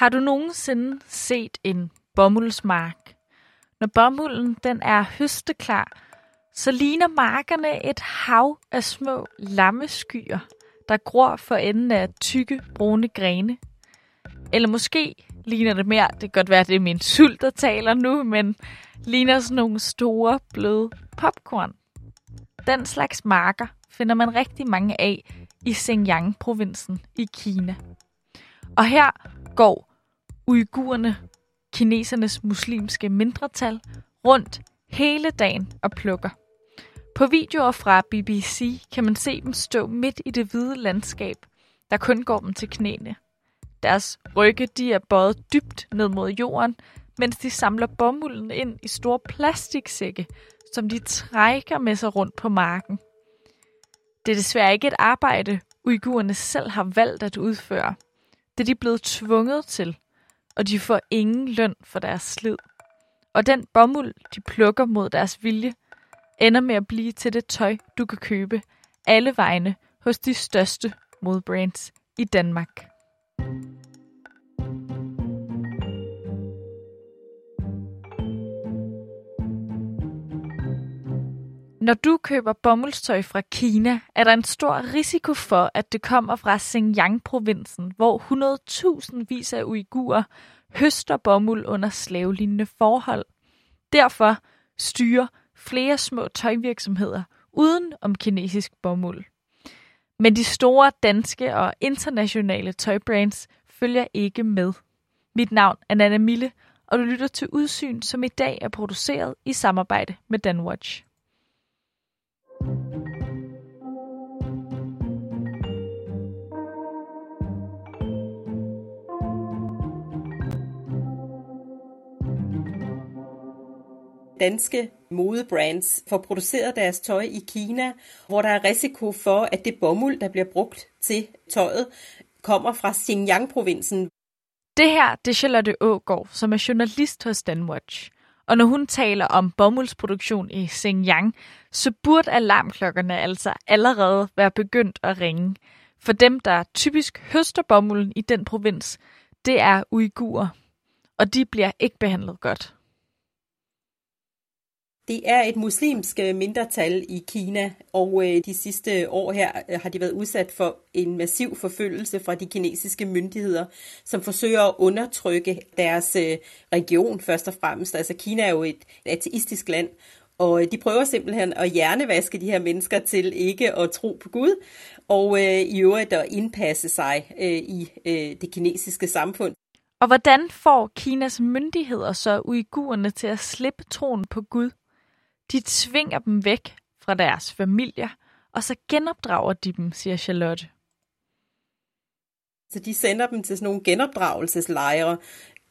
Har du nogensinde set en bomuldsmark? Når bomulden den er høsteklar, så ligner markerne et hav af små lammeskyer, der gror for enden af tykke, brune grene. Eller måske ligner det mere, det kan godt være, at det er min sult, der taler nu, men ligner sådan nogle store, bløde popcorn. Den slags marker finder man rigtig mange af i Xinjiang-provinsen i Kina. Og her går uigurerne, kinesernes muslimske mindretal, rundt hele dagen og plukker. På videoer fra BBC kan man se dem stå midt i det hvide landskab, der kun går dem til knæene. Deres rygge de er bøjet dybt ned mod jorden, mens de samler bomulden ind i store plastiksække, som de trækker med sig rundt på marken. Det er desværre ikke et arbejde, uigurerne selv har valgt at udføre. Det er de blevet tvunget til, og de får ingen løn for deres slid. Og den bomuld, de plukker mod deres vilje, ender med at blive til det tøj, du kan købe alle vegne hos de største modbrands i Danmark. Når du køber bomuldstøj fra Kina, er der en stor risiko for, at det kommer fra Xinjiang-provinsen, hvor 100.000 vis af uigurer høster bomuld under slavelignende forhold. Derfor styrer flere små tøjvirksomheder uden om kinesisk bomuld. Men de store danske og internationale tøjbrands følger ikke med. Mit navn er Nana Mille, og du lytter til Udsyn, som i dag er produceret i samarbejde med Danwatch danske modebrands får produceret deres tøj i Kina, hvor der er risiko for, at det bomuld, der bliver brugt til tøjet, kommer fra Xinjiang-provinsen. Det her det er Charlotte Ågaard, som er journalist hos Danwatch. Og når hun taler om bomuldsproduktion i Xinjiang, så burde alarmklokkerne altså allerede være begyndt at ringe. For dem, der typisk høster bomulden i den provins, det er uigurer. Og de bliver ikke behandlet godt. Det er et muslimsk øh, mindretal i Kina, og øh, de sidste år her øh, har de været udsat for en massiv forfølgelse fra de kinesiske myndigheder, som forsøger at undertrykke deres region først og fremmest. Altså Kina er jo et ateistisk land, og de prøver simpelthen at hjernevaske de her mennesker til ikke at tro på Gud, og i øvrigt at indpasse sig i det kinesiske samfund. Og hvordan får Kinas myndigheder så uigurerne til at slippe troen på Gud? De tvinger dem væk fra deres familier, og så genopdrager de dem, siger Charlotte. Så de sender dem til sådan nogle genopdragelseslejre,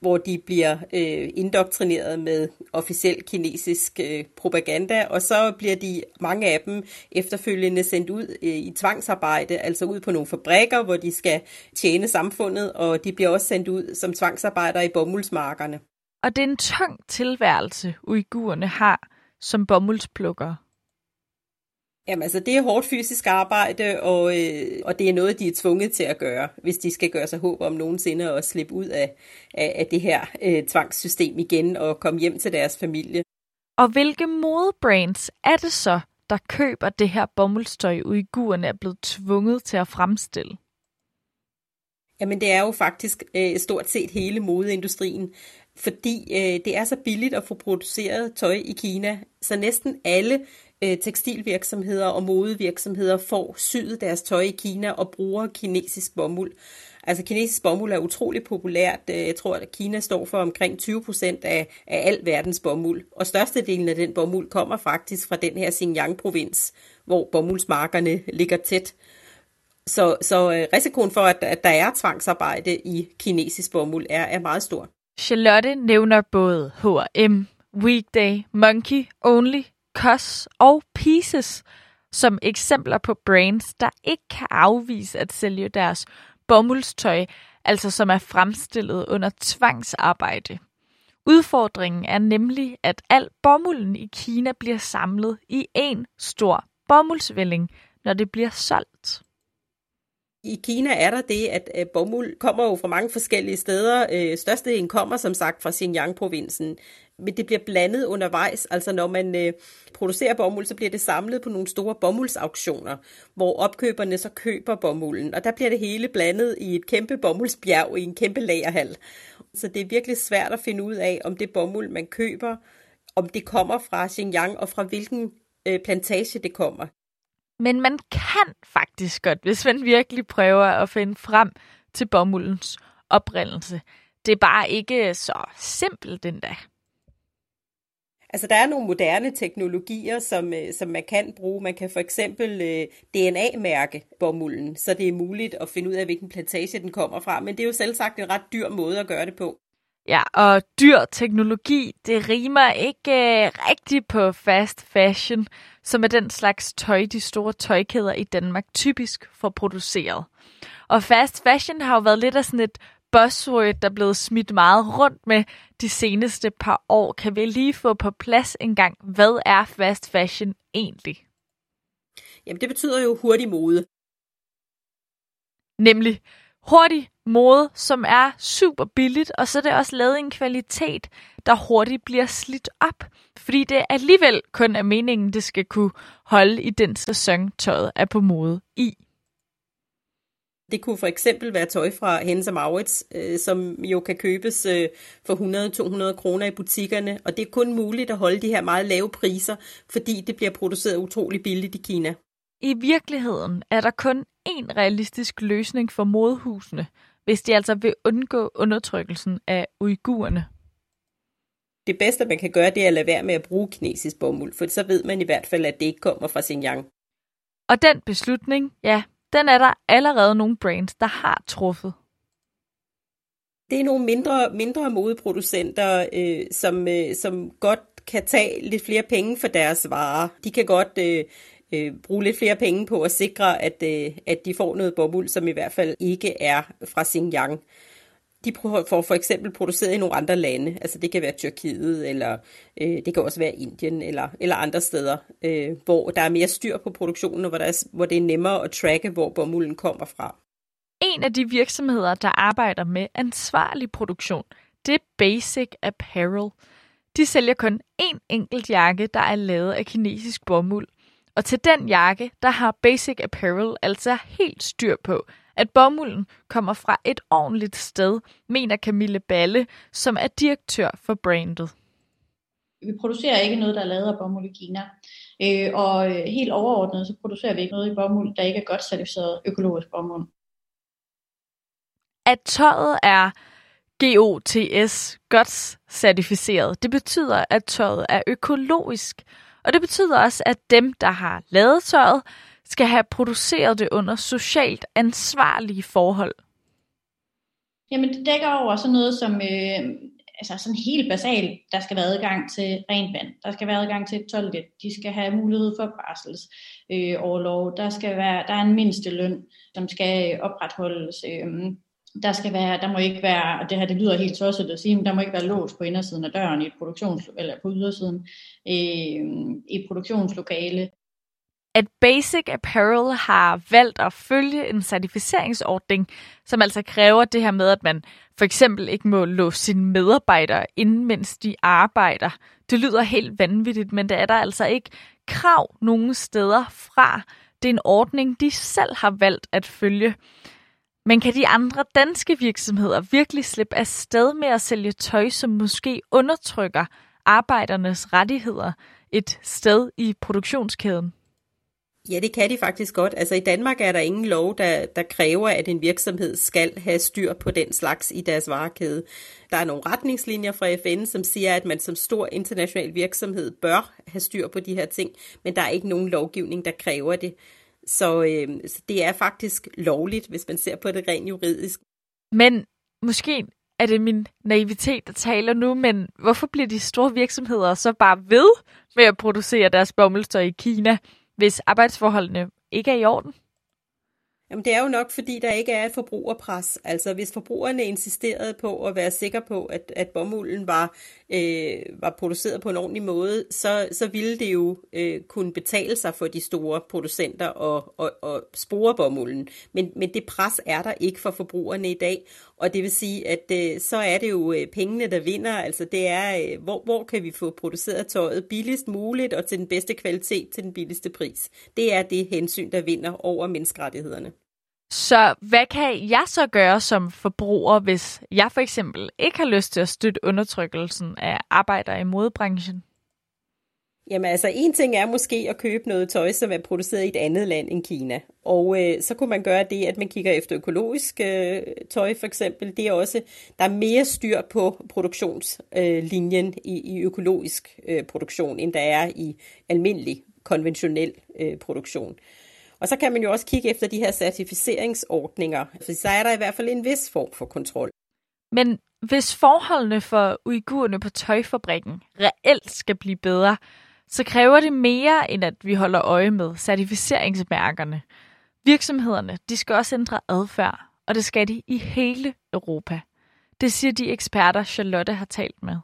hvor de bliver øh, indoktrineret med officiel kinesisk øh, propaganda, og så bliver de, mange af dem, efterfølgende sendt ud øh, i tvangsarbejde, altså ud på nogle fabrikker, hvor de skal tjene samfundet, og de bliver også sendt ud som tvangsarbejdere i bomuldsmarkerne. Og det er en tung tilværelse, uigurerne har, som bomuldsplukker? Jamen altså, det er hårdt fysisk arbejde, og, øh, og det er noget, de er tvunget til at gøre, hvis de skal gøre sig håb om nogensinde at slippe ud af, af, af det her øh, tvangssystem igen og komme hjem til deres familie. Og hvilke modebrands er det så, der køber det her bomuldstøj, uigurerne er blevet tvunget til at fremstille? Jamen det er jo faktisk øh, stort set hele modeindustrien fordi øh, det er så billigt at få produceret tøj i Kina, så næsten alle øh, tekstilvirksomheder og modevirksomheder får syet deres tøj i Kina og bruger kinesisk bomuld. Altså kinesisk bomuld er utrolig populært. Øh, jeg tror, at Kina står for omkring 20 procent af, af al verdens bomuld. Og størstedelen af den bomuld kommer faktisk fra den her Xinjiang-provins, hvor bomuldsmarkerne ligger tæt. Så, så øh, risikoen for, at, at der er tvangsarbejde i kinesisk bomuld, er, er meget stor. Charlotte nævner både H&M, Weekday, Monkey, Only, COS og Pieces som eksempler på brands, der ikke kan afvise at sælge deres bomuldstøj, altså som er fremstillet under tvangsarbejde. Udfordringen er nemlig, at al bomulden i Kina bliver samlet i en stor bomuldsvælling, når det bliver solgt. I Kina er der det, at øh, bomuld kommer jo fra mange forskellige steder. Øh, størstedelen kommer som sagt fra Xinjiang-provincen, men det bliver blandet undervejs. Altså når man øh, producerer bomuld, så bliver det samlet på nogle store bomuldsauktioner, hvor opkøberne så køber bomulden. Og der bliver det hele blandet i et kæmpe bomuldsbjerg i en kæmpe lagerhal. Så det er virkelig svært at finde ud af, om det bomuld, man køber, om det kommer fra Xinjiang og fra hvilken øh, plantage det kommer. Men man kan faktisk godt, hvis man virkelig prøver at finde frem til bomuldens oprindelse. Det er bare ikke så simpelt den. Altså, der er nogle moderne teknologier, som, øh, som man kan bruge. Man kan for eksempel øh, DNA-mærke bomulden, så det er muligt at finde ud af, hvilken plantage den kommer fra. Men det er jo selv sagt en ret dyr måde at gøre det på. Ja, og dyr teknologi, det rimer ikke øh, rigtigt på fast fashion, som er den slags tøj, de store tøjkæder i Danmark typisk får produceret. Og fast fashion har jo været lidt af sådan et buzzword, der er blevet smidt meget rundt med de seneste par år. Kan vi lige få på plads en gang, hvad er fast fashion egentlig? Jamen det betyder jo hurtig mode. Nemlig hurtig mode, som er super billigt, og så er det også lavet i en kvalitet, der hurtigt bliver slidt op. Fordi det alligevel kun er meningen, det skal kunne holde i den sæson, tøjet er på mode i. Det kunne for eksempel være tøj fra Hennes Maurits, øh, som jo kan købes øh, for 100-200 kroner i butikkerne, og det er kun muligt at holde de her meget lave priser, fordi det bliver produceret utrolig billigt i Kina. I virkeligheden er der kun én realistisk løsning for modhusene, hvis de altså vil undgå undertrykkelsen af uigurerne. Det bedste, man kan gøre, det er at lade være med at bruge kinesisk bomuld, for så ved man i hvert fald, at det ikke kommer fra Xinjiang. Og den beslutning, ja, den er der allerede nogle brands, der har truffet. Det er nogle mindre, mindre modeproducenter, øh, som, øh, som godt kan tage lidt flere penge for deres varer. De kan godt øh, øh, bruge lidt flere penge på at sikre, at, øh, at de får noget bomuld, som i hvert fald ikke er fra Xinjiang. De får for eksempel produceret i nogle andre lande, altså det kan være Tyrkiet, eller øh, det kan også være Indien, eller, eller andre steder, øh, hvor der er mere styr på produktionen, og hvor, der er, hvor det er nemmere at tracke, hvor bomulden kommer fra. En af de virksomheder, der arbejder med ansvarlig produktion, det er Basic Apparel. De sælger kun én enkelt jakke, der er lavet af kinesisk bomuld, og til den jakke, der har Basic Apparel altså helt styr på, at bomulden kommer fra et ordentligt sted, mener Camille Balle, som er direktør for brandet. Vi producerer ikke noget, der er lavet af bomuld i Kina. Øh, og øh, helt overordnet, så producerer vi ikke noget i bomuld, der ikke er godt certificeret økologisk bomuld. At tøjet er GOTS, godt certificeret, det betyder, at tøjet er økologisk, og det betyder også, at dem, der har lavet tøjet, skal have produceret det under socialt ansvarlige forhold. Jamen, det dækker over sådan noget som øh, altså sådan helt basalt. Der skal være adgang til rent vand. Der skal være adgang til et toilet. De skal have mulighed for barsels øh, overlov. Der skal være, der er en mindste løn, som skal opretholdes. Øh, der skal være, der må ikke være, og det her det lyder helt tosset at sige, men der må ikke være lås på indersiden af døren i et produktions, eller på ydersiden øh, i et produktionslokale. At Basic Apparel har valgt at følge en certificeringsordning, som altså kræver det her med, at man for eksempel ikke må låse sine medarbejdere inden, mens de arbejder. Det lyder helt vanvittigt, men det er der altså ikke krav nogen steder fra. Det er en ordning, de selv har valgt at følge. Men kan de andre danske virksomheder virkelig slippe af sted med at sælge tøj, som måske undertrykker arbejdernes rettigheder et sted i produktionskæden? Ja, det kan de faktisk godt. Altså i Danmark er der ingen lov, der, der kræver, at en virksomhed skal have styr på den slags i deres varekæde. Der er nogle retningslinjer fra FN, som siger, at man som stor international virksomhed bør have styr på de her ting, men der er ikke nogen lovgivning, der kræver det. Så, øh, så det er faktisk lovligt, hvis man ser på det rent juridisk. Men måske er det min naivitet, der taler nu, men hvorfor bliver de store virksomheder så bare ved med at producere deres bomuldstøj i Kina, hvis arbejdsforholdene ikke er i orden? Jamen det er jo nok, fordi der ikke er et forbrugerpres. Altså hvis forbrugerne insisterede på at være sikre på, at, at bomulden var, øh, var produceret på en ordentlig måde, så, så ville det jo øh, kunne betale sig for de store producenter at, at, at spore bomulden. Men, men det pres er der ikke for forbrugerne i dag. Og det vil sige, at øh, så er det jo øh, pengene, der vinder. Altså det er, øh, hvor, hvor kan vi få produceret tøjet billigst muligt og til den bedste kvalitet til den billigste pris. Det er det hensyn, der vinder over menneskerettighederne. Så hvad kan jeg så gøre som forbruger, hvis jeg for eksempel ikke har lyst til at støtte undertrykkelsen af arbejdere i modebranchen? Jamen altså, en ting er måske at købe noget tøj, som er produceret i et andet land end Kina. Og øh, så kunne man gøre det, at man kigger efter økologisk øh, tøj for eksempel. Det er også, der er mere styr på produktionslinjen øh, i, i økologisk øh, produktion, end der er i almindelig konventionel øh, produktion. Og så kan man jo også kigge efter de her certificeringsordninger, for så er der i hvert fald en vis form for kontrol. Men hvis forholdene for uigurerne på tøjfabrikken reelt skal blive bedre, så kræver det mere, end at vi holder øje med certificeringsmærkerne. Virksomhederne de skal også ændre adfærd, og det skal de i hele Europa. Det siger de eksperter, Charlotte har talt med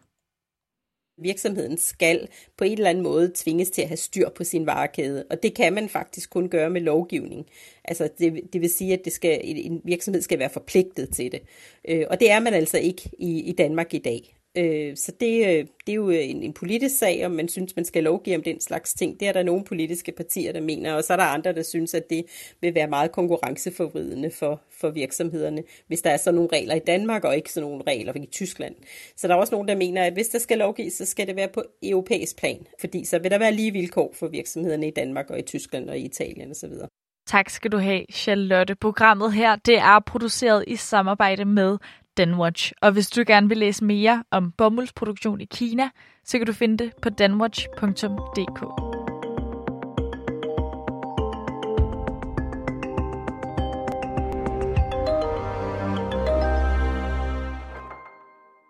virksomheden skal på en eller anden måde tvinges til at have styr på sin varekæde, og det kan man faktisk kun gøre med lovgivning. Altså det, det vil sige, at det skal, en virksomhed skal være forpligtet til det, øh, og det er man altså ikke i, i Danmark i dag. Øh, så det, øh, det er jo en, en politisk sag, om man synes, man skal lovgive om den slags ting. Det er der nogle politiske partier, der mener, og så er der andre, der synes, at det vil være meget konkurrenceforvridende for, for virksomhederne, hvis der er sådan nogle regler i Danmark, og ikke sådan nogle regler i Tyskland. Så der er også nogen, der mener, at hvis der skal lovgives, så skal det være på europæisk plan, fordi så vil der være lige vilkår for virksomhederne i Danmark og i Tyskland og i Italien osv. Tak skal du have, Charlotte. Programmet her det er produceret i samarbejde med Danwatch. Og hvis du gerne vil læse mere om bomuldsproduktion i Kina, så kan du finde det på danwatch.dk.